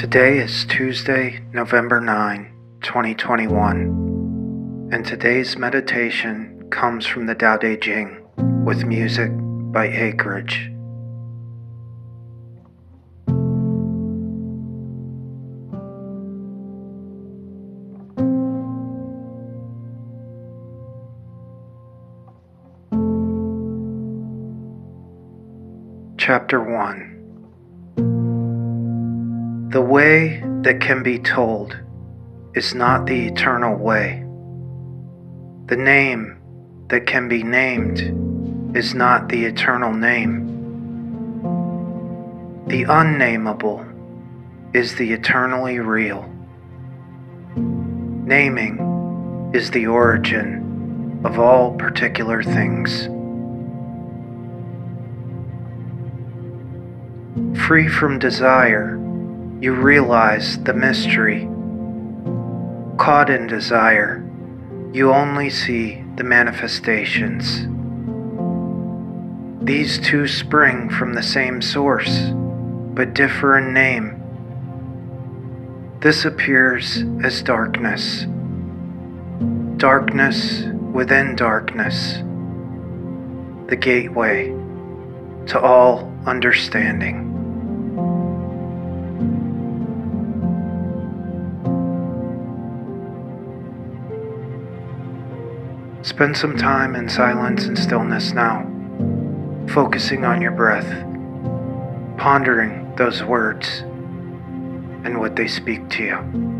Today is Tuesday, November 9, 2021, and today's meditation comes from the Tao Te Ching with music by Acreage. Chapter 1 The way that can be told is not the eternal way. The name that can be named is not the eternal name. The unnameable is the eternally real. Naming is the origin of all particular things. Free from desire, you realize the mystery. Caught in desire, you only see the manifestations. These two spring from the same source, but differ in name. This appears as darkness. Darkness within darkness. The gateway to all understanding. Spend some time in silence and stillness now, focusing on your breath, pondering those words and what they speak to you.